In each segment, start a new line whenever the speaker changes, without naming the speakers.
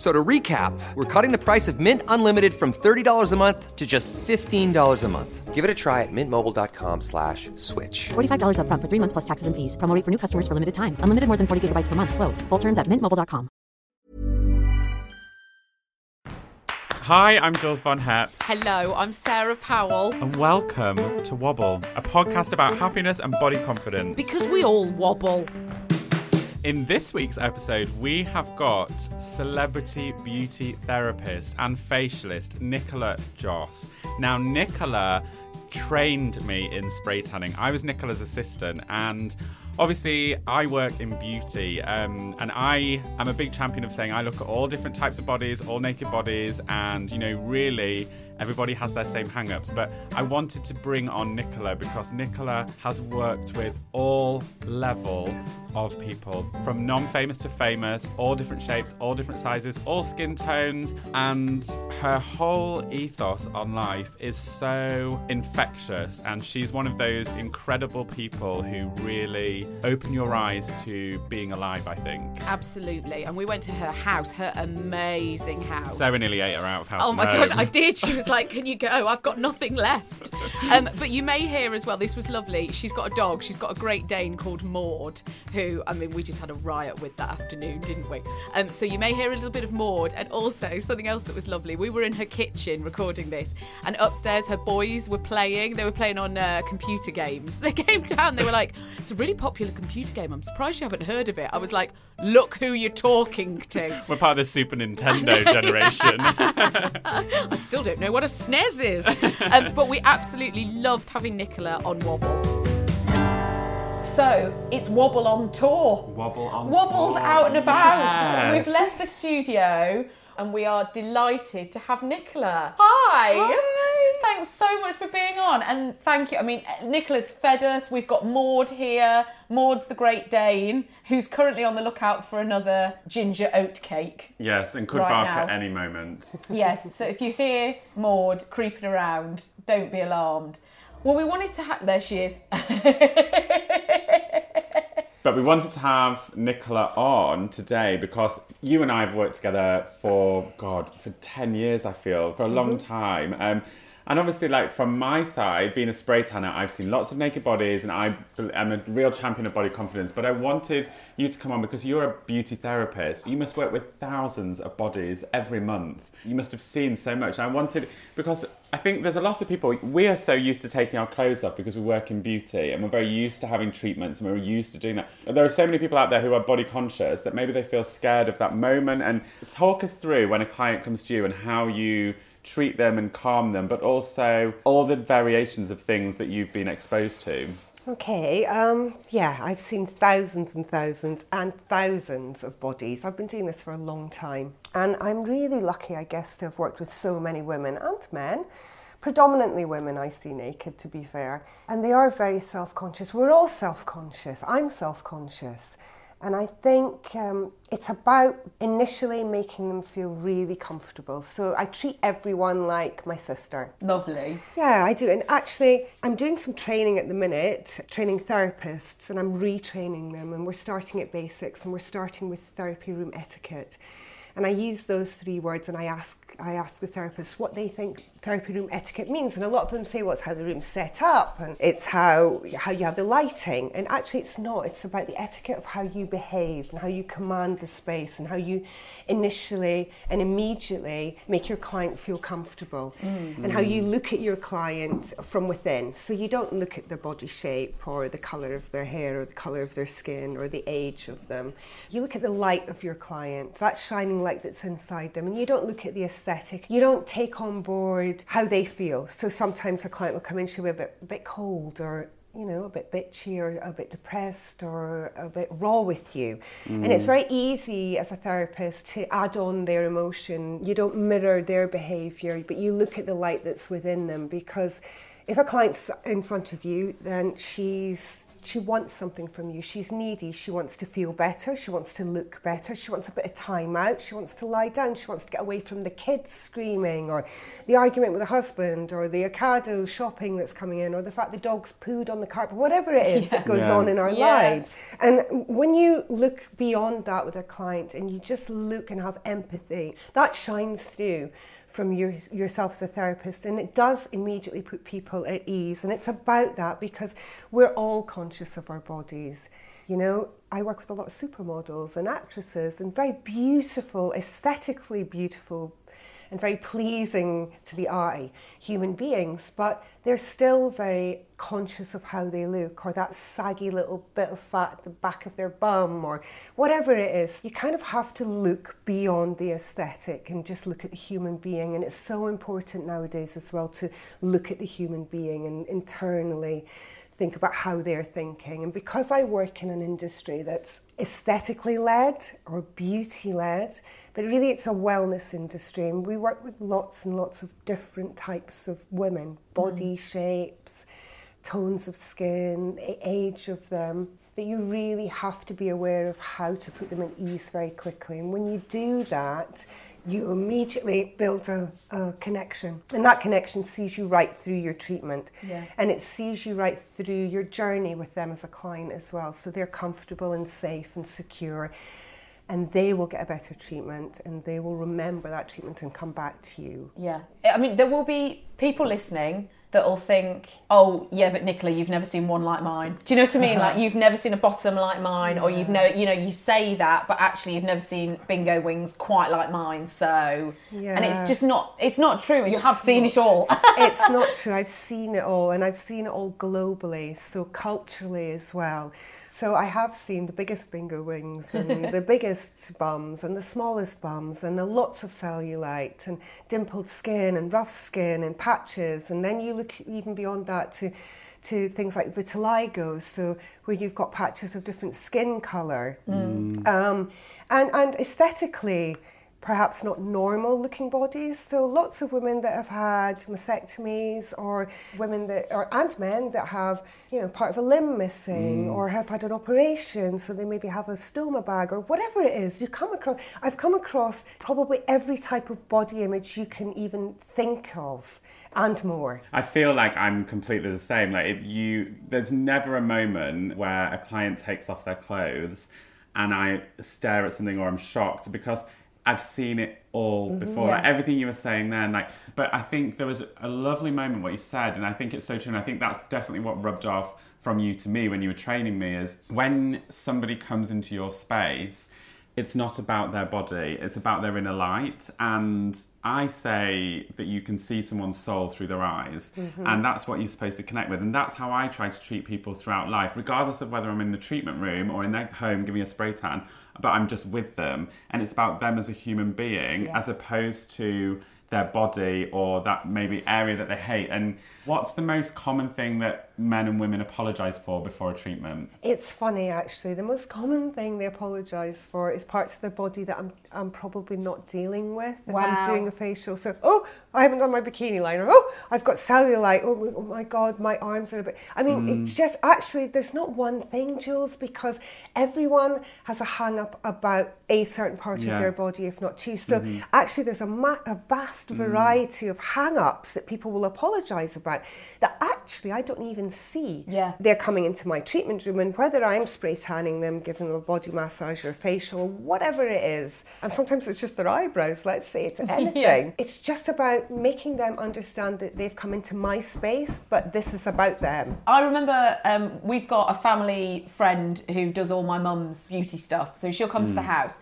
F- So to recap, we're cutting the price of Mint Unlimited from $30 a month to just $15 a month.
Give it a try at mintmobile.com slash switch.
$45 upfront for three months plus taxes and fees. Promo rate for new customers for limited time. Unlimited more than 40 gigabytes per month. Slows. Full terms at mintmobile.com.
Hi, I'm Jules Von Hep.
Hello, I'm Sarah Powell.
and welcome to Wobble, a podcast about happiness and body confidence.
Because we all wobble.
In this week's episode, we have got celebrity beauty therapist and facialist Nichola Joss. Now, Nichola trained me in spray tanning. I was Nichola's assistant, and obviously, I work in beauty, um, and I am a big champion of saying I look at all different types of bodies, all naked bodies, and you know, really everybody has their same hang-ups but i wanted to bring on nichola because nichola has worked with all level of people from non-famous to famous all different shapes all different sizes all skin tones and her whole ethos on life is so infectious and she's one of those incredible people who really open your eyes to being alive i think
Absolutely. And we went to her house, her amazing house.
sarah nearly ate her out of house
Oh my
home.
gosh, I did. She was like, Can you go? I've got nothing left. Um, but you may hear as well, this was lovely. She's got a dog. She's got a Great Dane called Maud, who, I mean, we just had a riot with that afternoon, didn't we? Um, so you may hear a little bit of Maud. And also, something else that was lovely. We were in her kitchen recording this, and upstairs, her boys were playing. They were playing on uh, computer games. They came down, they were like, It's a really popular computer game. I'm surprised you haven't heard of it. I was like, Look who you're talking to.
we're part of the super nintendo generation
I still don't know what a SNES is. um, but we absolutely loved having Nichola on Wobble. So it's Wobble on tour.
Wobble on
Wobble's
tour.
out and about.
Yes.
We've left the studio and we are delighted to have Nichola. Hi. Hi. Thanks so much for being on. And thank you. I mean, Nichola's fed us. We've got Maud here. Maud's the Great Dane, who's currently on the lookout for another ginger oat cake.
Yes, and could
Right
bark
now.
at any moment.
Yes, so if you hear Maud creeping around, don't be alarmed. Well, we wanted to have. There she is.
But we wanted to have Nichola on today because you and I have worked together for, God, for 10 years, I feel, for a long time. Um, and obviously, like from my side, being a spray tanner, I've seen lots of naked bodies and I am a real champion of body confidence. But I wanted you to come on because you're a beauty therapist. You must work with thousands of bodies every month. You must have seen so much. I wanted, because I think there's a lot of people, we are so used to taking our clothes off because we work in beauty and we're very used to having treatments and we're used to doing that. And there are so many people out there who are body conscious that maybe they feel scared of that moment. And talk us through when a client comes to you and how you treat them and calm them, but also all the variations of things that you've been exposed to.
Okay, um, yeah, I've seen thousands and thousands and thousands of bodies. I've been doing this for a long time, and I'm really lucky, I guess, to have worked with so many women and men. Predominantly women I see naked, to be fair, and they are very self conscious. We're all self conscious. I'm self conscious. And I think um, it's about initially making them feel really comfortable. So I treat everyone like my sister.
Lovely.
Yeah, I do. And actually, I'm doing some training at the minute, training therapists, and I'm retraining them. And we're starting at basics and we're starting with therapy room etiquette. And I use those three words and I ask I ask the therapists what they think therapy room etiquette means. And a lot of them say, well, it's how the room's set up and it's how how you have the lighting. And actually it's not. It's about the etiquette of how you behave and how you command the space and how you initially and immediately make your client feel comfortable mm. and how you look at your client from within. So you don't look at their body shape or the colour of their hair or the colour of their skin or the age of them. You look at the light of your client, that shining light that's inside them, and you don't look at the aesthetic. You don't take on board how they feel. So sometimes a client will come in, she'll be a bit, a bit cold or you know, a bit bitchy or a bit depressed or a bit raw with you. And it's mm. very easy as a therapist to add on their emotion. You don't mirror their behaviour, but you look at the light that's within them because if a client's in front of you, then she's she wants something from you. She's needy. She wants to feel better. She wants to look better. She wants a bit of time out. She wants to lie down. She wants to get away from the kids screaming or the argument with the husband or the Ocado shopping that's coming in or the fact the dog's pooed on the carpet, whatever it is that goes
Yeah.
on in our
Yeah.
lives. And when you look beyond that with a client and you just look and have empathy, that shines through from your, yourself as a therapist. And it does immediately put people at ease. And it's about that because we're all conscious of our bodies. You know, I work with a lot of supermodels and actresses and very beautiful, aesthetically beautiful and very pleasing to the eye human beings, but they're still very conscious of how they look or that saggy little bit of fat at the back of their bum or whatever it is. You kind of have to look beyond the aesthetic and just look at the human being. And it's so important nowadays as well to look at the human being and internally think about how they're thinking. And because I work in an industry that's aesthetically led or beauty led, but really it's a wellness industry, and we work with lots and lots of different types of women, body mm. shapes, tones of skin, age of them. But you really have to be aware of how to put them at ease very quickly. And when you do that, you immediately build a, a connection. And that connection sees you right through your treatment.
Yeah.
And it sees you right through your journey with them as a client as well. So they're comfortable and safe and secure. And they will get a better treatment and they will remember that treatment and come back to you.
Yeah. I mean, there will be people listening that'll think, oh, yeah, but Nichola, you've never seen one like mine. Do you know what I mean? Like, you've never seen a bottom like mine, or you've never, you know, you say that, but actually you've never seen bingo wings quite like mine. So, and it's just not, it's not true. You have seen it all.
it's not true. I've seen it all, and I've seen it all globally, so culturally as well. So I have seen the biggest bingo wings and the biggest bums and the smallest bums and the lots of cellulite and dimpled skin and rough skin and patches. And then you look even beyond that to to things like vitiligo, so where you've got patches of different skin colour. Um, and, and aesthetically, perhaps not normal looking bodies. So lots of women that have had mastectomies or women that or and men that have, you know, part of a limb missing mm. or have had an operation so they maybe have a stoma bag or whatever it is. You come across I've come across probably every type of body image you can even think of and more.
I feel like I'm completely the same. Like if you, there's never a moment where a client takes off their clothes and I stare at something or I'm shocked because I've seen it all mm-hmm, before. Like
Yeah.
everything you were saying then, like. But I think there was a lovely moment what you said, and I think it's so true. And I think that's definitely what rubbed off from you to me when you were training me. Is when somebody comes into your space it's not about their body, it's about their inner light. And I say that you can see someone's soul through their eyes. Mm-hmm. And that's what you're supposed to connect with. And that's how I try to treat people throughout life, regardless of whether I'm in the treatment room or in their home giving a spray tan, but I'm just with them. And it's about them as a human being as opposed to their body or that maybe area that they hate. And what's the most common thing that men and women apologize for before a treatment?
It's funny actually. The most common thing they apologise for is parts of their body that I'm, I'm probably not dealing with if
Wow.
I'm doing a facial. So, oh, I haven't done my bikini liner. Oh, I've got cellulite. Oh, my- oh my God, my arms are a bit. I mean, it's mm. just actually, there's not one thing, Jules, because everyone has a hang up about a certain part
Yeah.
of their body, if not two. So, mm-hmm. actually, there's a, ma- a vast mm. variety of hang ups that people will apologise about that actually I don't even see
Yeah.
they're coming into my treatment room and whether I'm spray tanning them, giving them a body massage or a facial, whatever it is, and sometimes it's just their eyebrows, let's say it's anything. It's just about making them understand that they've come into my space, but this is about them.
I remember um, we've got a family friend who does all my mum's beauty stuff. So she'll come to the house.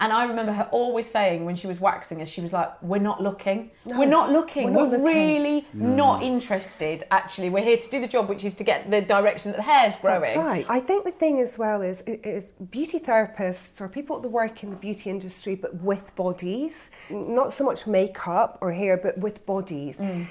And I remember her always saying when she was waxing us, she was like, We're not looking. we're not looking.
we're
We're,
looking."
really mm. not interested, actually. We're here to do the job, which is to get the direction that the hair's growing.
That's right. I think the thing as well is, is beauty therapists or people that work in the beauty industry but with bodies, not so much makeup or hair, but with bodies. Mm.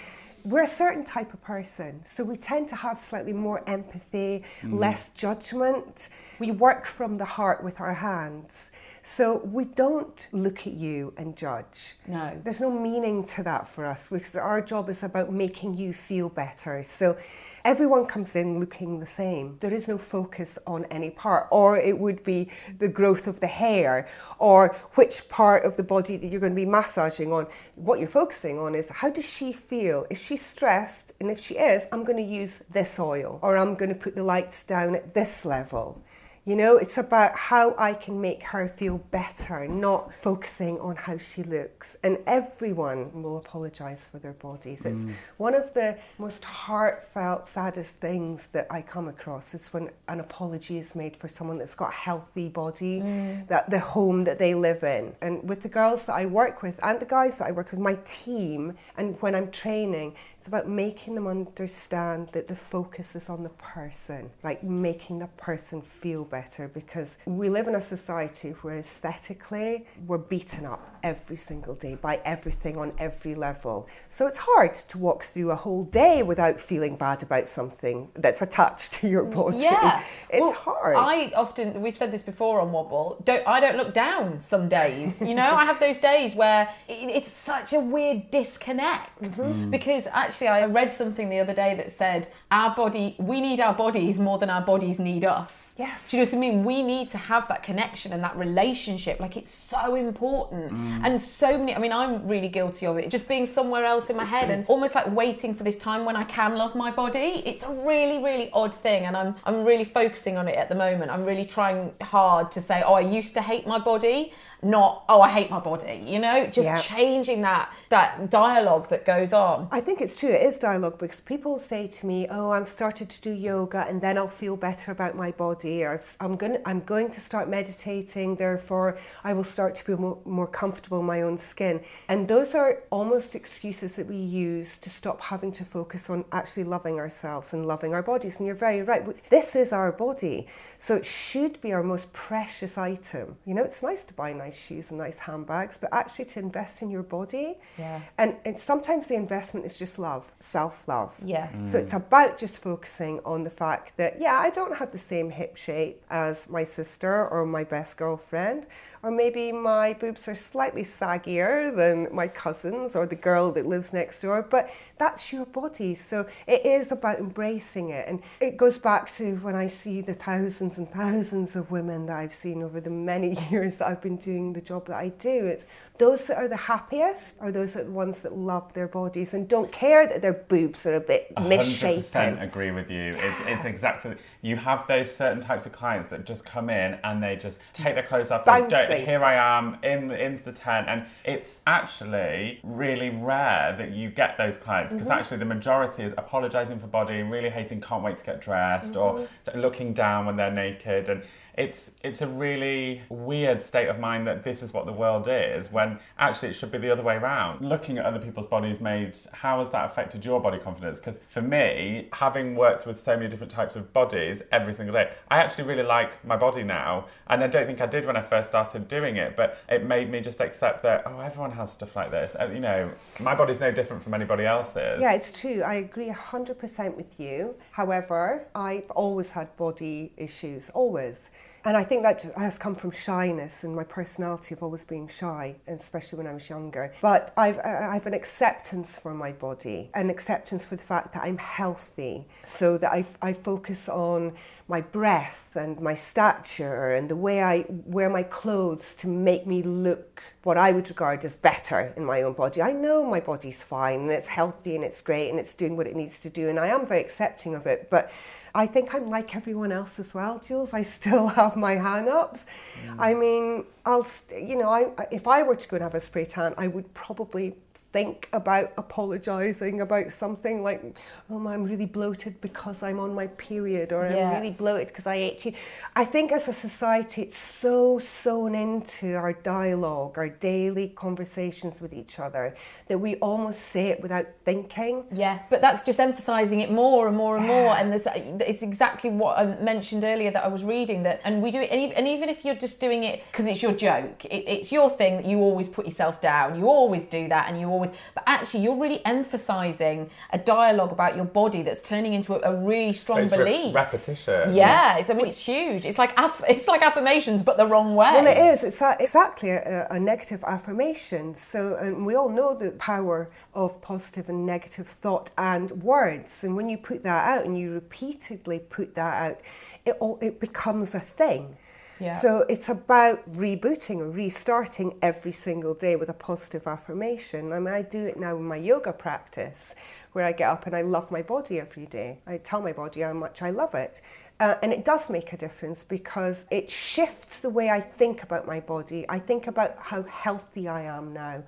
We're a certain type of person, so we tend to have slightly more empathy, mm. less judgment. We work from the heart with our hands. So we don't look at you and judge.
No.
There's no meaning to that for us because our job is about making you feel better. So everyone comes in looking the same. There is no focus on any part, or it would be the growth of the hair or which part of the body that you're going to be massaging on. What you're focusing on is how does she feel? Is she stressed? And if she is, I'm going to use this oil or I'm going to put the lights down at this level. You know, it's about how I can make her feel better, not focusing on how she looks. And everyone will apologise for their bodies. It's mm. one of the most heartfelt, saddest things that I come across is when an apology is made for someone that's got a healthy body, mm. that the home that they live in. And with the girls that I work with and the guys that I work with, my team, and when I'm training, it's about making them understand that the focus is on the person, like making the person feel better because we live in a society where aesthetically we're beaten up every single day by everything on every level. So it's hard to walk through a whole day without feeling bad about something that's attached to your body.
Yeah,
It's
Well,
hard.
I often we've said this before on Wobble. Don't I don't look down some days. You know, I have those days where it's such a weird disconnect
Mm-hmm.
because actually I read something the other day that said our body we need our bodies more than our bodies need us.
Yes.
Do you know what I mean? We need to have that connection and that relationship. Like it's so important. Mm. And so many I mean, I'm really guilty of it. Just being somewhere else in my head and almost like waiting for this time when I can love my body. It's a really, really odd thing and I'm I'm really focusing on it at the moment. I'm really trying hard to say, oh I used to hate my body, not oh I hate my body. You know? Just
Yeah.
changing that that dialogue that goes on.
I think it's true. It is dialogue because people say to me, "Oh, I'm started to do yoga, and then I'll feel better about my body, or I've- I'm going, I'm going to start meditating. Therefore, I will start to be more, more comfortable in my own skin." And those are almost excuses that we use to stop having to focus on actually loving ourselves and loving our bodies. And you're very right. This is our body, so it should be our most precious item. You know, it's nice to buy nice shoes and nice handbags, but actually to invest in your body.
Yeah.
And, and sometimes the investment is just love, self love.
Yeah. Mm.
So it's about just focusing on the fact that, yeah, I don't have the same hip shape as my sister or my best girlfriend. Or maybe my boobs are slightly saggier than my cousins or the girl that lives next door, but that's your body. So it is about embracing it. And it goes back to when I see the thousands and thousands of women that I've seen over the many years that I've been doing the job that I do. It's those that are the happiest are those that are the ones that love their bodies and don't care that their boobs are a bit misshapen.
100% agree with you. It's, it's exactly. You have those certain types of clients that just come in and they just take their clothes off. and
Bouncy.
Don't, here I am in into the tent, and it's actually really rare that you get those clients because mm-hmm. actually the majority is apologising for body, really hating, can't wait to get dressed, or mm-hmm. looking down when they're naked, and it's it's a really weird state of mind that this is what the world is when actually it should be the other way around. Looking at other people's bodies made how has that affected your body confidence? Because for me, having worked with so many different types of bodies every single day, I actually really like my body now. And I don't think I did when I first started doing it, but it made me just accept that oh everyone has stuff like this. And, you know, my body's no different from anybody else's.
Yeah, it's true. I agree 100% with you. However, I've always had body issues, always. And I think that just has come from shyness and my personality of always being shy, especially when I was younger. But I've, I have an acceptance for my body, an acceptance for the fact that I'm healthy, so that I, I focus on my breath and my stature and the way I wear my clothes to make me look what I would regard as better in my own body. I know my body's fine and it's healthy and it's great and it's doing what it needs to do, and I am very accepting of it. But I think I'm like everyone else as well, Jules. I still have my hang ups. Mm. I mean, I'll, you know, I, if I were to go and have a spray tan, I would probably think about apologizing about something like, oh, I'm really bloated because I'm on my period, or
Yeah.
I'm really bloated because I ate you. I think as a society, it's so sewn into our dialogue, our daily conversations with each other, that we almost say it without thinking.
Yeah, but that's just emphasising it more and more and more. And there's, it's exactly what I mentioned earlier that I was reading that, and we do it, and even, if you're just doing it because it's your your joke. It, it's your thing that you always put yourself down. You always do that, and you always. But actually, you're really emphasising a dialogue about your body that's turning into a, a really strong
It's re-
belief.
repetition.
yeah, it's, I mean, it's huge. It's like aff- it's like affirmations, but the wrong way.
Well, it is. It's a, exactly a, a negative affirmation. So, and we all know the power of positive and negative thought and words. And when you put that out and you repeatedly put that out, it all, it becomes a thing.
Yeah.
So it's about rebooting or restarting every single day with a positive affirmation. I mean, I do it now in my yoga practice, where I get up and I love my body every day. I tell my body how much I love it. Uh, and it does make a difference because it shifts the way I think about my body. I think about how healthy I am now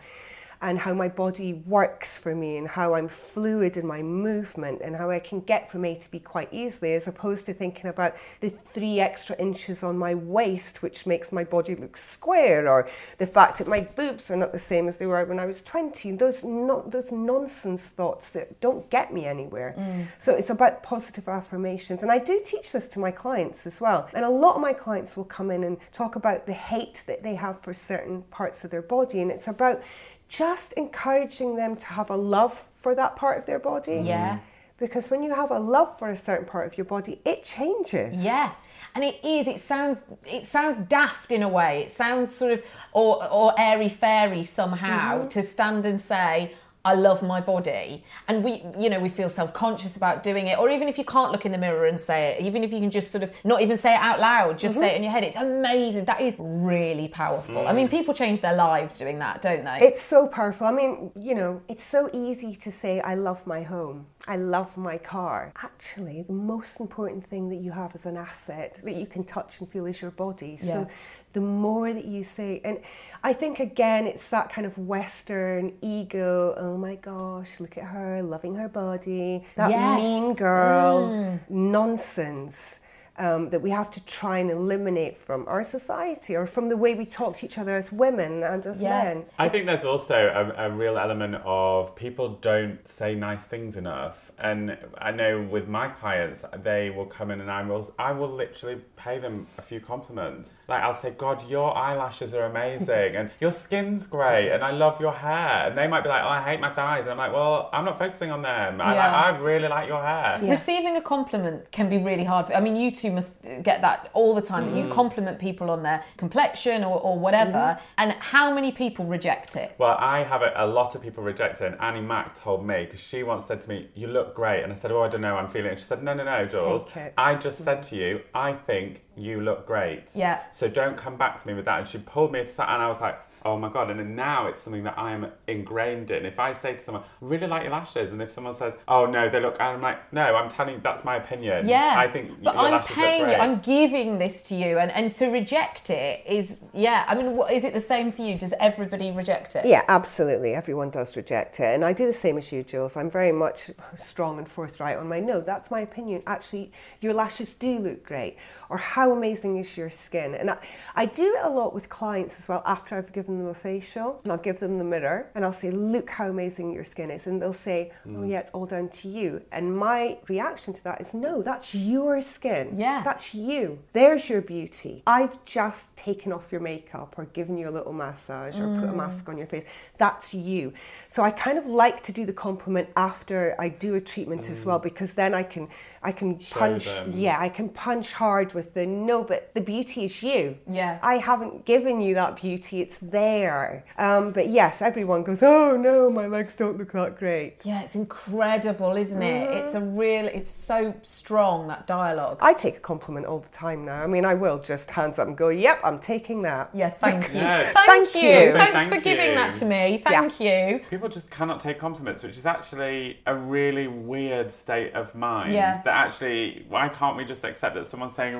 and how my body works for me and how I'm fluid in my movement and how I can get from A to B quite easily as opposed to thinking about the three extra inches on my waist which makes my body look square or the fact that my boobs are not the same as they were when I was 20 those no, those nonsense thoughts that don't get me anywhere. Mm. So it's about positive affirmations. And I do teach this to my clients as well. And a lot of my clients will come in and talk about the hate that they have for certain parts of their body. And it's about just encouraging them to have a love for that part of their body.
Yeah.
Because when you have a love for a certain part of your body, it changes.
Yeah. And it is. It sounds. It sounds daft in a way. It sounds sort of or or airy fairy somehow
Mm-hmm.
to stand and say, "I love my body," and we, you know, we feel self conscious about doing it. Or even if you can't look in the mirror and say it, even if you can just sort of not even say it out loud, just
Mm-hmm.
say it in your head. It's amazing. That is really powerful. I mean, people change their lives doing that, don't they?
It's so powerful. I mean, you know, it's so easy to say, I love my home. I love my car. Actually, the most important thing that you have as an asset that you can touch and feel is your body.
Yeah.
So the more that you say, and I think again, it's that kind of Western ego. Oh my gosh, look at her loving her body. That
Yes.
mean girl mm. nonsense. Um, that we have to try and eliminate from our society or from the way we talk to each other as women and as
Yeah.
men.
I think there's also a, a real element of people don't say nice things enough. And I know with my clients, they will come in and I will, I will literally pay them a few compliments. Like I'll say, God, your eyelashes are amazing and your skin's great and I love your hair. And they might be like, oh, I hate my thighs. And I'm like, well, I'm not focusing on them. I,
Yeah.
like, I really like your hair.
Receiving a compliment can be really hard. I mean, you two must get that all the time. That you mm. compliment people on their complexion or, or whatever, mm-hmm. and how many people reject it?
Well, I have a, a lot of people reject it, and Annie Mac told me because she once said to me, "You look great," and I said, "Oh, I don't know, I'm feeling it." She said, "No, no, no, Jules. I just said mm. to you, I think you look great.
Yeah.
So don't come back to me with that." And she pulled me aside, and I was like. Oh my god! And then now it's something that I am ingrained in. If I say to someone, "I "Really like your lashes," and if someone says, "Oh no, they look," and I'm like, "No, I'm telling you, that's my opinion.
Yeah,
I think
but
your
I'm
lashes
paying you. I'm giving this to you, and and to reject it is yeah. I mean, what, is it the same for you? Does everybody reject it?
Yeah, absolutely. Everyone does reject it. And I do the same as you, Jules. I'm very much strong and forthright on my no, that's my opinion. Actually, your lashes do look great. Or how amazing is your skin? And I, I do it a lot with clients as well after I've given them a facial. And I'll give them the mirror and I'll say, look how amazing your skin is. And they'll say, oh, mm. yeah, it's all down to you. And my reaction to that is, no, that's your skin.
Yeah.
That's you. There's your beauty. I've just taken off your makeup or given you a little massage or put a mm. mask on your face. That's you. So I kind of like to do the compliment after I do a treatment as well mm. because then I can I can punch
them.
yeah, I can punch hard with the no, but the beauty is you.
Yeah.
I haven't given you that beauty, it's there. Um, but yes, everyone goes, Oh no, my legs don't look that great.
Yeah, it's incredible, isn't it? It's a real. It's so strong that dialogue.
I take a compliment all the time now. I mean, I will just hands up and go, Yep, I'm taking that.
Yeah, thank you.
No.
Thank,
Thank
you.
you.
Thanks
Thank
for giving that to me. Thank you.
People just cannot take compliments, which is actually a really weird state of mind.
Yeah.
That actually, why can't we just accept that someone's saying a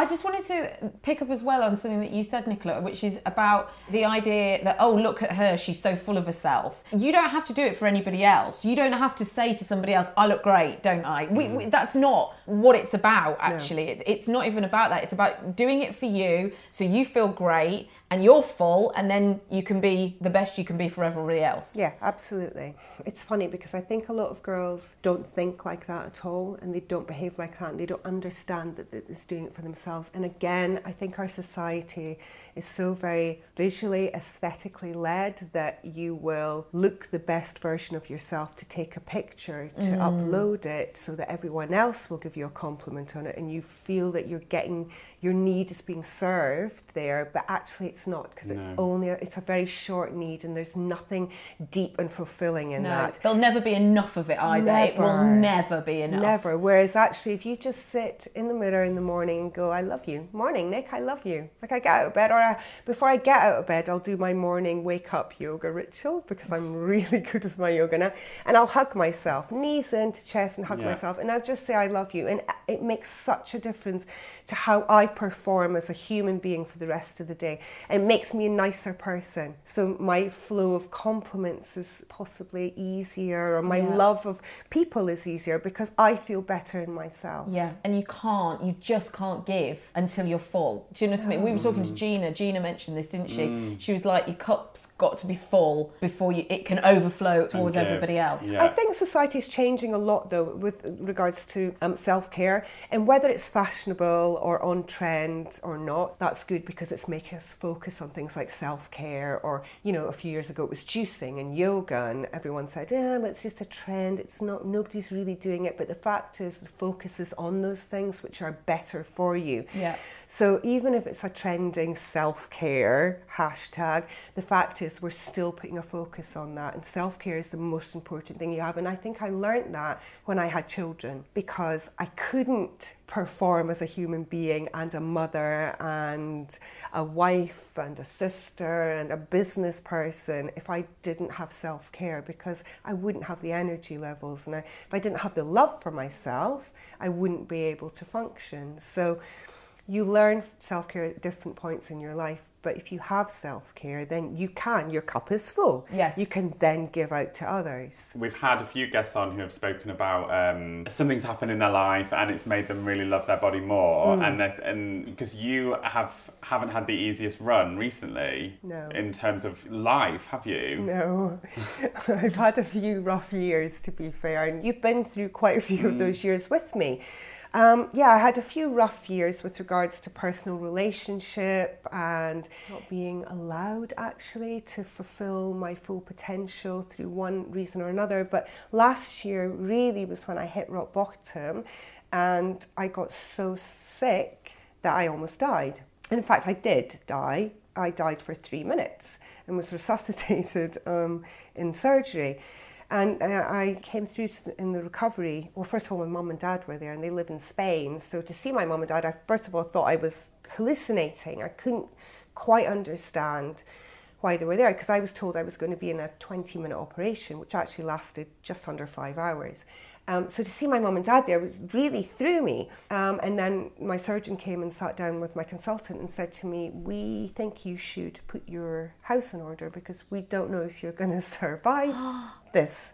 I just wanted to pick up as well on something that you said, Nichola, which is about the idea that, oh, look at her, she's so full of herself. You don't have to do it for anybody else. You don't have to say to somebody else, I look great, don't I? We, we, mm. that's not what it's about, actually. It, it's not even about that. It's about doing it for you so you feel great and you're full, and then you can be the best you can be for everybody else.
Yeah, absolutely. It's funny because I think a lot of girls don't think like that at all and they don't behave like that and they don't understand that it's doing it for themselves. And again, I think our society is so very visually, aesthetically led that you will look the best version of yourself to take a picture, to mm. upload it so that everyone else will give you a compliment on it and you feel that you're getting your need is being served there, but actually it's not because it's only a, it's a very short need and there's nothing deep and fulfilling in
No,
that.
there'll never be enough of it either. It will
Never.
never be enough.
Never. Whereas actually, if you just sit in the mirror in the morning and go, "I love you," morning, Nick, I love you. Like I get out of bed, or I, before I get out of bed, I'll do my morning wake up yoga ritual because I'm really good with my yoga now, and I'll hug myself, knees into chest, and hug
Yeah.
myself, and I'll just say, "I love you," and it makes such a difference to how I perform as a human being for the rest of the day. And it makes me a nicer person. So my flow of compliments is possibly easier, or my
Yeah.
love of people is easier because I feel better in myself.
Yeah, and you can't, you just can't give until you're full. Do you know what I mean? We were talking to mm. Gina. Gina mentioned this, didn't she? She was like, your cup's got to be full before you, it can overflow towards
give.
everybody else.
Yeah.
I think society's changing a lot though with regards to um, self care and whether it's fashionable or on trend or not. That's good because it's making us focus on things like self care or you know a few years ago it was juicing and yoga and everyone said yeah but it's just a trend. It's not nobody's really doing it. But the fact is the focus is on those things which are better for you.
Yeah.
So even if it's a trending self care hashtag, the fact is we're still putting a focus on that. And self care is the most important thing you have. And I think I learned that when I had children because I couldn't perform as a human being and a mother and a wife and a sister and a business person if I didn't have self care because I wouldn't have the energy levels. And if I didn't have the love for myself, I wouldn't be able to function. So you learn self care at different points in your life, but if you have self care, then you can, your cup is full.
Yes.
You can then give out to others.
We've had a few guests on who have spoken about um, something's happened in their life and it's made them really love their body more.
Mm.
And and because you have haven't had the easiest run recently
No.
in terms of life, have you?
No, I've had a few rough years to be fair, and you've been through quite a few of those years with me. Um, yeah, I had a few rough years with regards to personal relationship and not being allowed actually to fulfill my full potential through one reason or another. But last year really was when I hit rock bottom and I got so sick that I almost died. In fact, I did die. I died for three minutes and was resuscitated um, in surgery. And uh, I came through to the, in the recovery. Well, first of all, my mum and dad were there, and they live in Spain. So to see my mum and dad, I first of all thought I was hallucinating. I couldn't quite understand why they were there because I was told I was going to be in a 20 minute operation, which actually lasted just under five hours. Um, so to see my mum and dad there was really threw me. Um, and then my surgeon came and sat down with my consultant and said to me, "We think you should put your house in order because we don't know if you're going to survive this."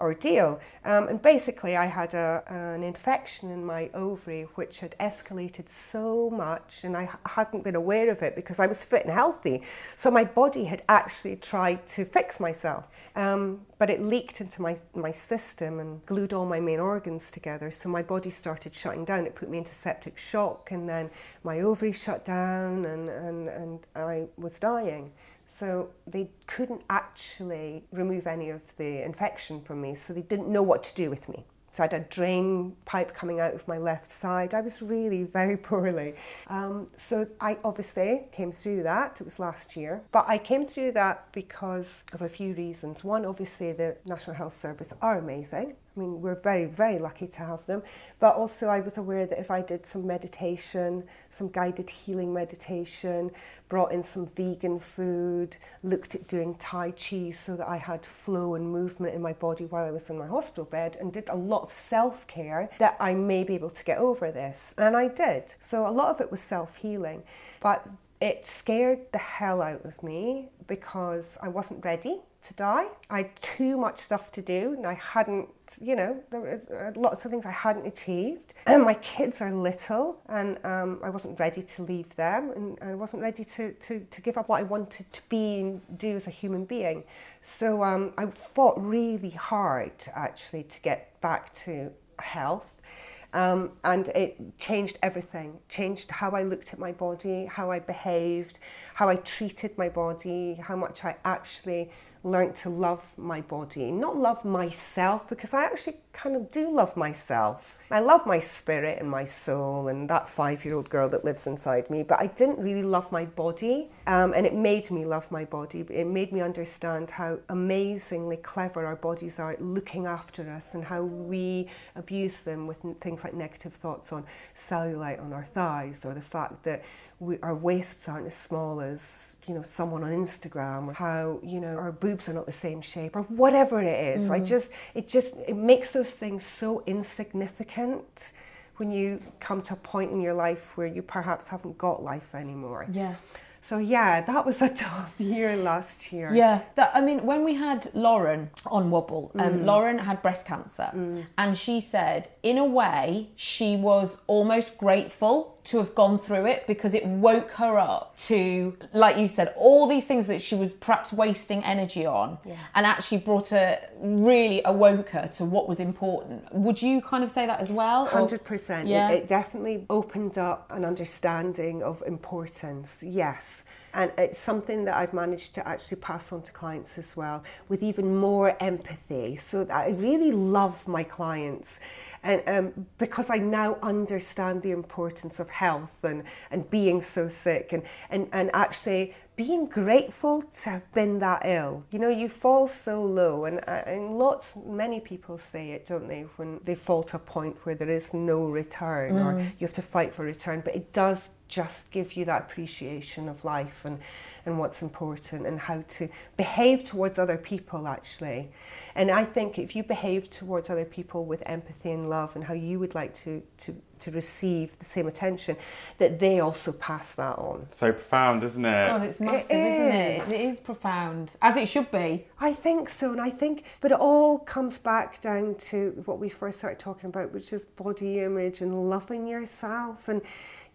ordeal. Um, and basically, I had a, an infection in my ovary which had escalated so much, and I hadn't been aware of it because I was fit and healthy. So my body had actually tried to fix myself, um, but it leaked into my, my system and glued all my main organs together. So my body started shutting down. It put me into septic shock, and then my ovary shut down, and, and, and I was dying. So they couldn't actually remove any of the infection from me, so they didn't know what to do with me. So I had a drain pipe coming out of my left side. I was really very poorly. Um, so I obviously came through that. It was last year. But I came through that because of a few reasons. One, obviously, the National Health Service are amazing. I mean, we're very, very lucky to have them. But also, I was aware that if I did some meditation, some guided healing meditation, brought in some vegan food, looked at doing Tai Chi so that I had flow and movement in my body while I was in my hospital bed, and did a lot of self care, that I may be able to get over this. And I did. So a lot of it was self healing. But it scared the hell out of me because I wasn't ready to die. I had too much stuff to do, and I hadn't, you know, were lots of things I hadn't achieved. And my kids are little, and um, I wasn't ready to leave them, and I wasn't ready to, to, to give up what I wanted to be and do as a human being. So um, I fought really hard, actually, to get back to health. Um, and it changed everything, changed how I looked at my body, how I behaved, how I treated my body, how much I actually learned to love my body, not love myself, because I actually kind of do love myself. I love my spirit and my soul and that five year old girl that lives inside me, but I didn't really love my body. Um, and it made me love my body. It made me understand how amazingly clever our bodies are at looking after us and how we abuse them with things like negative thoughts on cellulite on our thighs or the fact that we, our waists aren't as small as you know someone on Instagram or how you know our boobs are not the same shape or whatever it is. Mm. I just it just it makes those things so insignificant when you come to a point in your life where you perhaps haven't got life anymore.
Yeah.
So yeah, that was a tough year last year.
Yeah, that, I mean, when we had Lauren on Wobble, um, mm. Lauren had breast cancer, mm. and she said, in a way, she was almost grateful to have gone through it because it woke her up to, like you said, all these things that she was perhaps wasting energy on, yeah. and actually brought her, really awoke her to what was important. Would you kind of say that as well?
Hundred percent. Yeah, it, it definitely opened up an understanding of importance. Yes. And it's something that I've managed to actually pass on to clients as well with even more empathy. So I really love my clients and um, because I now understand the importance of health and, and being so sick and, and, and actually being grateful to have been that ill. You know, you fall so low, and, uh, and lots, many people say it, don't they, when they fall to a point where there is no return mm. or you have to fight for return, but it does just give you that appreciation of life and, and what's important and how to behave towards other people actually. And I think if you behave towards other people with empathy and love and how you would like to, to, to receive the same attention, that they also pass that on.
So profound, isn't it?
God, it's massive, is isn't it? It is profound, as it should be.
I think so, and I think, but it all comes back down to what we first started talking about, which is body image and loving yourself and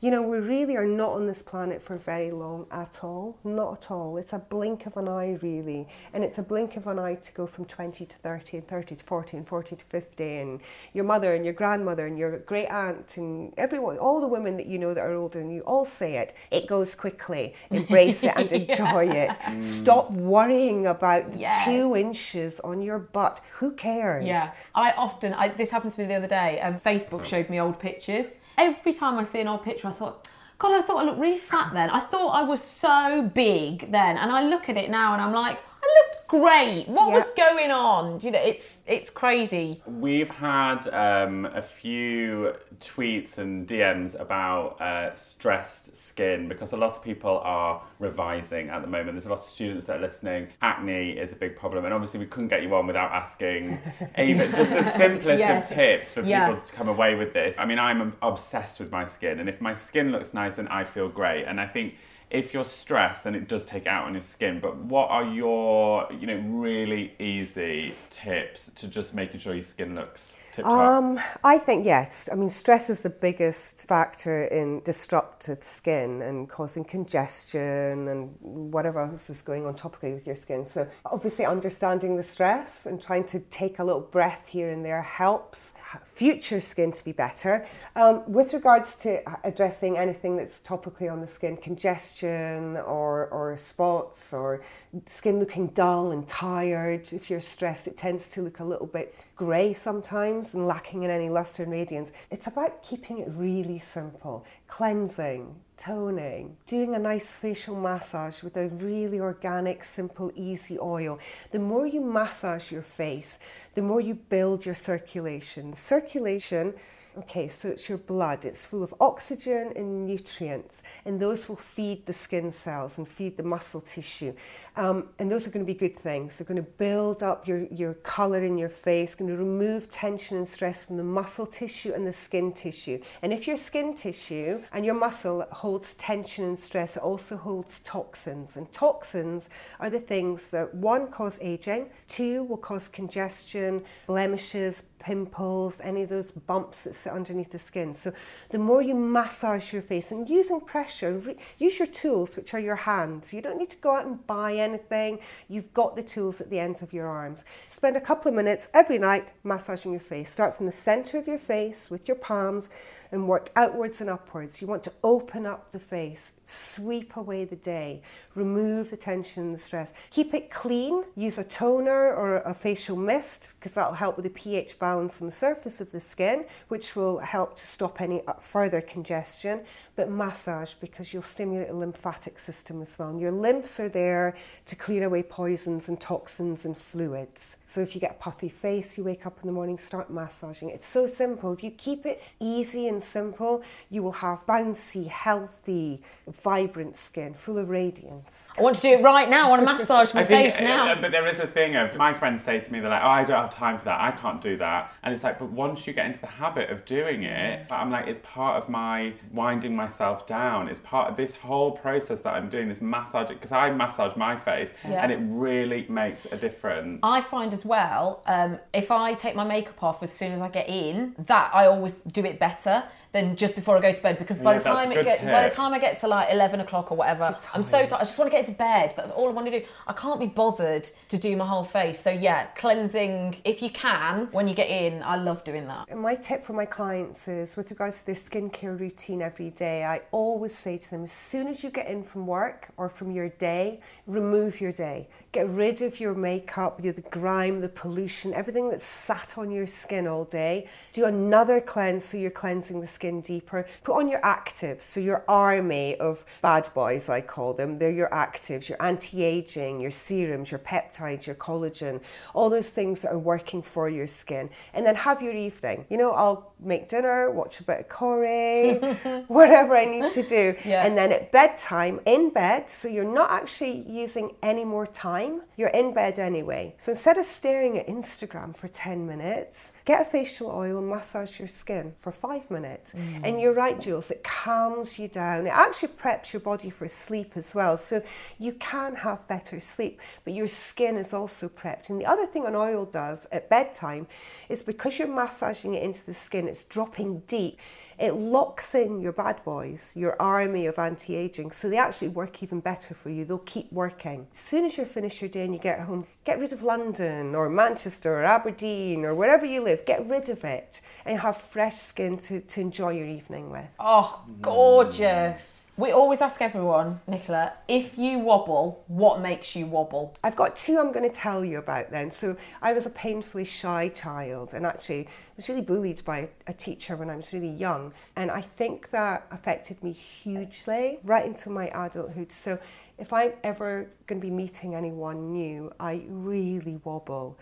you know, we really are not on this planet for very long at all. Not at all. It's a blink of an eye, really. And it's a blink of an eye to go from 20 to 30 and 30 to 40 and 40 to 50. And your mother and your grandmother and your great aunt and everyone, all the women that you know that are older than you, all say it. It goes quickly. Embrace it and enjoy it. Mm. Stop worrying about yes. two inches on your butt. Who cares?
Yeah. I often, I, this happened to me the other day. Um, Facebook showed me old pictures every time I see an old picture, I thought, God, I thought I looked really fat then. I thought I was so big then. And I look at it now and I'm like, I looked great. What was going on? Do you know, it's it's crazy.
We've had um, a few tweets and DMs about uh, stressed skin because a lot of people are revising at the moment. There's a lot of students that are listening. Acne is a big problem, and obviously we couldn't get you on without asking even just the simplest
Yes.
of tips for
Yeah.
people to come away with this. I mean, I'm obsessed with my skin, and if my skin looks nice, then I feel great. And I think if you're stressed, then it does take out on your skin. But what are your, you know, really easy tips to just making sure your skin looks tip?
Um, I think yes. I mean, stress is the biggest factor in disruptive skin and causing congestion and whatever else is going on topically with your skin. So, obviously, understanding the stress and trying to take a little breath here and there helps future skin to be better. Um, with regards to addressing anything that's topically on the skin, congestion or, or spots or skin looking dull and tired, if you're stressed, it tends to look a little bit grey sometimes and lacking in any luster and radiance. It's about keeping it really simple, cleansing, toning, doing a nice facial massage with a really organic, simple, easy oil. The more you massage your face, the more you build your circulation. Circulation Okay, so it's your blood. It's full of oxygen and nutrients, and those will feed the skin cells and feed the muscle tissue. Um, and those are going to be good things. They're going to build up your, your colour in your face, going to remove tension and stress from the muscle tissue and the skin tissue. And if your skin tissue and your muscle holds tension and stress, it also holds toxins. And toxins are the things that one cause aging, two will cause congestion, blemishes, pimples, any of those bumps that sit underneath the skin. So the more you massage your face and using pressure, re- use your tools, which are your hands. You don't need to go out and buy anything. You've got the tools at the ends of your arms. Spend a couple of minutes every night massaging your face. Start from the center of your face with your palms and work outwards and upwards. You want to open up the face, sweep away the day, remove the tension and the stress. Keep it clean. Use a toner or a facial mist because that'll help with the pH balance on the surface of the skin, which will help to stop any uh, further congestion. But massage because you'll stimulate the lymphatic system as well. And your lymphs are there to clear away poisons and toxins and fluids. So if you get a puffy face, you wake up in the morning, start massaging. It's so simple. If you keep it easy and simple, you will have bouncy, healthy, vibrant skin, full of radiance.
I want to do it right now. I want to massage my
think,
face
uh,
now.
but there is a thing of my friends say to me, they're like, "Oh, I don't have time for that. I can't do that." And it's like, but once you get into the habit of doing it, I'm like, it's part of my winding myself down. It's part of this whole process that I'm doing. This massage because I massage my face,
Yeah.
and it really makes a difference.
I find as well, um, if I take my makeup off as soon as I get in, that I always do it better than just before I go to bed because by
Yeah,
the time it get, by the time I get to like eleven o'clock or whatever, I'm so tired. I just want to get into bed. That's all I want to do. I can't be bothered to do my whole face. So yeah, cleansing if you can when you get in. I love doing that.
My tip for my clients is with regards to their skincare routine every day, I always say to them as soon as you get in from work or from your day, remove your day. Get rid of your makeup, you know, the grime, the pollution, everything that's sat on your skin all day. Do another cleanse so you're cleansing the skin deeper. Put on your actives, so your army of bad boys, I call them. They're your actives, your anti aging, your serums, your peptides, your collagen, all those things that are working for your skin. And then have your evening. You know, I'll make dinner, watch a bit of Corrie, whatever I need to do.
Yeah.
And then at bedtime, in bed, so you're not actually using any more time, you're in bed anyway. So instead of staring at Instagram for 10 minutes, get a facial oil and massage your skin for five minutes. Mm. And you're right, Jules, it calms you down. It actually preps your body for sleep as well. So you can have better sleep, but your skin is also prepped. And the other thing an oil does at bedtime is because you're massaging it into the skin, it's dropping deep it locks in your bad boys, your army of anti aging, so they actually work even better for you. They'll keep working. As soon as you finish your day and you get home, get rid of London or Manchester or Aberdeen or wherever you live, get rid of it and have fresh skin to, to enjoy your evening with.
Oh, gorgeous. We always ask everyone, Nichola, if you wobble, what makes you wobble?
I've got two I'm going to tell you about then. So I was a painfully shy child and actually was really bullied by a teacher when I was really young. And I think that affected me hugely right into my adulthood. So if I'm ever going to be meeting anyone new, I really wobble.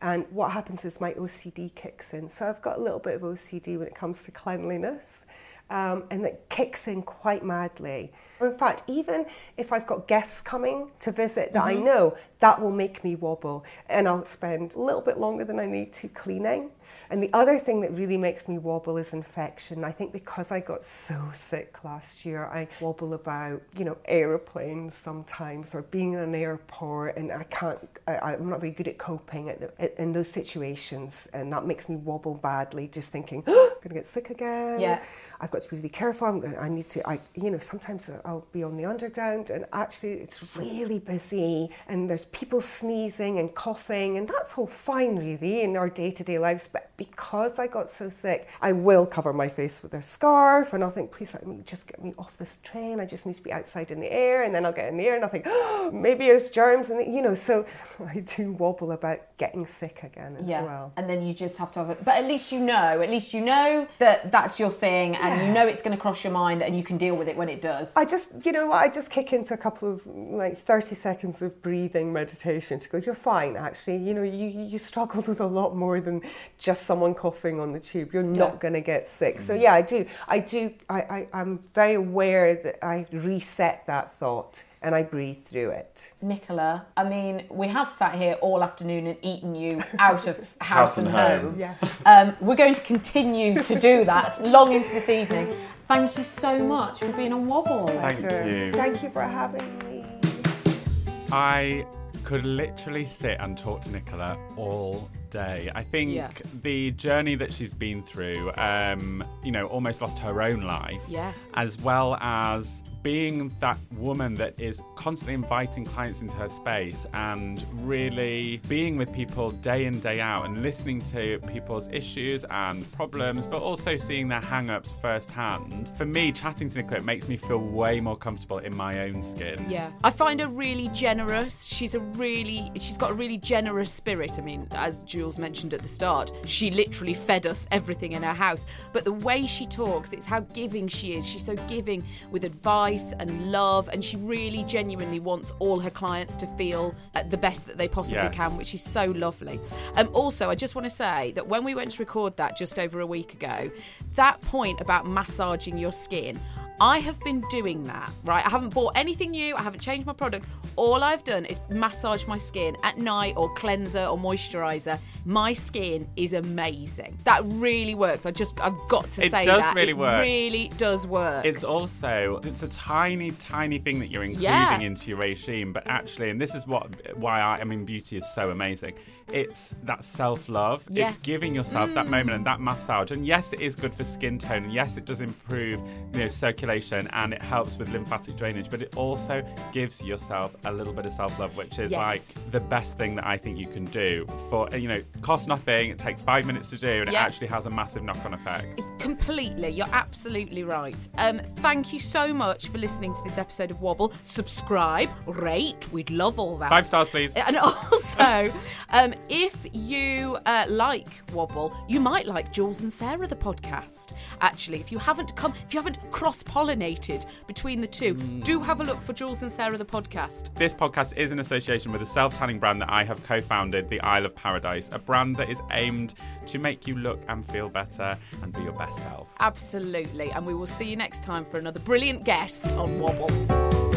And what happens is my OCD kicks in. So I've got a little bit of OCD when it comes to cleanliness. Um, and that kicks in quite madly. In fact, even if I've got guests coming to visit that I know, that will make me wobble. And I'll spend a little bit longer than I need to cleaning. And the other thing that really makes me wobble is infection. I think because I got so sick last year, I wobble about, you know, aeroplanes sometimes or being in an airport and I can't, I, I'm not very good at coping at the, at, in those situations. And that makes me wobble badly, just thinking, oh, I'm going to get sick again.
Yeah.
I've got to be really careful. I'm going, I need to, I, you know, sometimes I'll be on the underground and actually it's really busy and there's people sneezing and coughing and that's all fine really in our day-to-day lives. But because I got so sick, I will cover my face with a scarf and I'll think, please let me just get me off this train. I just need to be outside in the air and then I'll get in the air and I'll think, oh, maybe there's germs and you know, so I do wobble about getting sick again as
Yeah,
well.
and then you just have to have it. But at least you know, at least you know that that's your thing, and you know it's going to cross your mind, and you can deal with it when it does.
I just, you know what, I just kick into a couple of like 30 seconds of breathing meditation to go, you're fine, actually. You know, you, you struggled with a lot more than just someone coughing on the tube. You're not going to get sick. So, yeah, I do. I do. I, I, I'm very aware that I reset that thought and I breathe through it.
Nichola, I mean, we have sat here all afternoon and eaten you out of house,
House and
and
home.
home.
Yes.
Um, we're going to continue to do that long into this evening. Thank you so much for being on Wobble.
Thank
So,
you.
Thank you for having me.
I could literally sit and talk to Nichola all day. I think
Yeah.
the journey that she's been through, um, you know, almost lost her own life,
Yeah.
as well as being that woman that is constantly inviting clients into her space and really being with people day in day out and listening to people's issues and problems but also seeing their hang-ups firsthand for me chatting to nichola makes me feel way more comfortable in my own skin
Yeah. I find her really generous. She's a really she's got a really generous spirit. I mean, as Jules mentioned at the start, she literally fed us everything in her house. But the way she talks, it's how giving she is. She's so giving with advice and love and she really genuinely wants all her clients to feel uh, the best that they possibly
Yes.
can, which is so lovely. Um also, I just want to say that when we went to record that just over a week ago, that point about massaging your skin I have been doing that, right? I haven't bought anything new, I haven't changed my products. All I've done is massage my skin at night or cleanser or moisturizer. My skin is amazing. That really works. I just I've got to
It
say
does
that.
really
it
work.
really does work.
It's also it's a tiny, tiny thing that you're including
Yeah.
into your regime, but actually, and this is what why I, I mean, beauty is so amazing. It's that self love.
Yeah. Mm.
It's giving yourself that moment and that massage. And yes, it is good for skin tone. And yes, it does improve you know circulation and it helps with lymphatic drainage. But it also gives yourself a little bit of self love, which is
Yes.
like the best thing that I think you can do. For you know, cost nothing. It takes five minutes to do, and it actually has a massive knock on effect.
Completely, you're absolutely right. Um, thank you so much for listening to this episode of Wobble. Subscribe, rate, we'd love all that.
Five stars, please.
And also, um, if you uh, like Wobble, you might like Jules and Sarah, the podcast. Actually, if you haven't come, if you haven't cross pollinated between the two, do have a look for Jules and Sarah, the podcast.
This podcast is in association with a self tanning brand that I have co founded, the Isle of Paradise, a brand that is aimed to make you look and feel better and be your best self.
Absolutely. And we will see you next time for another brilliant guest on Wobble.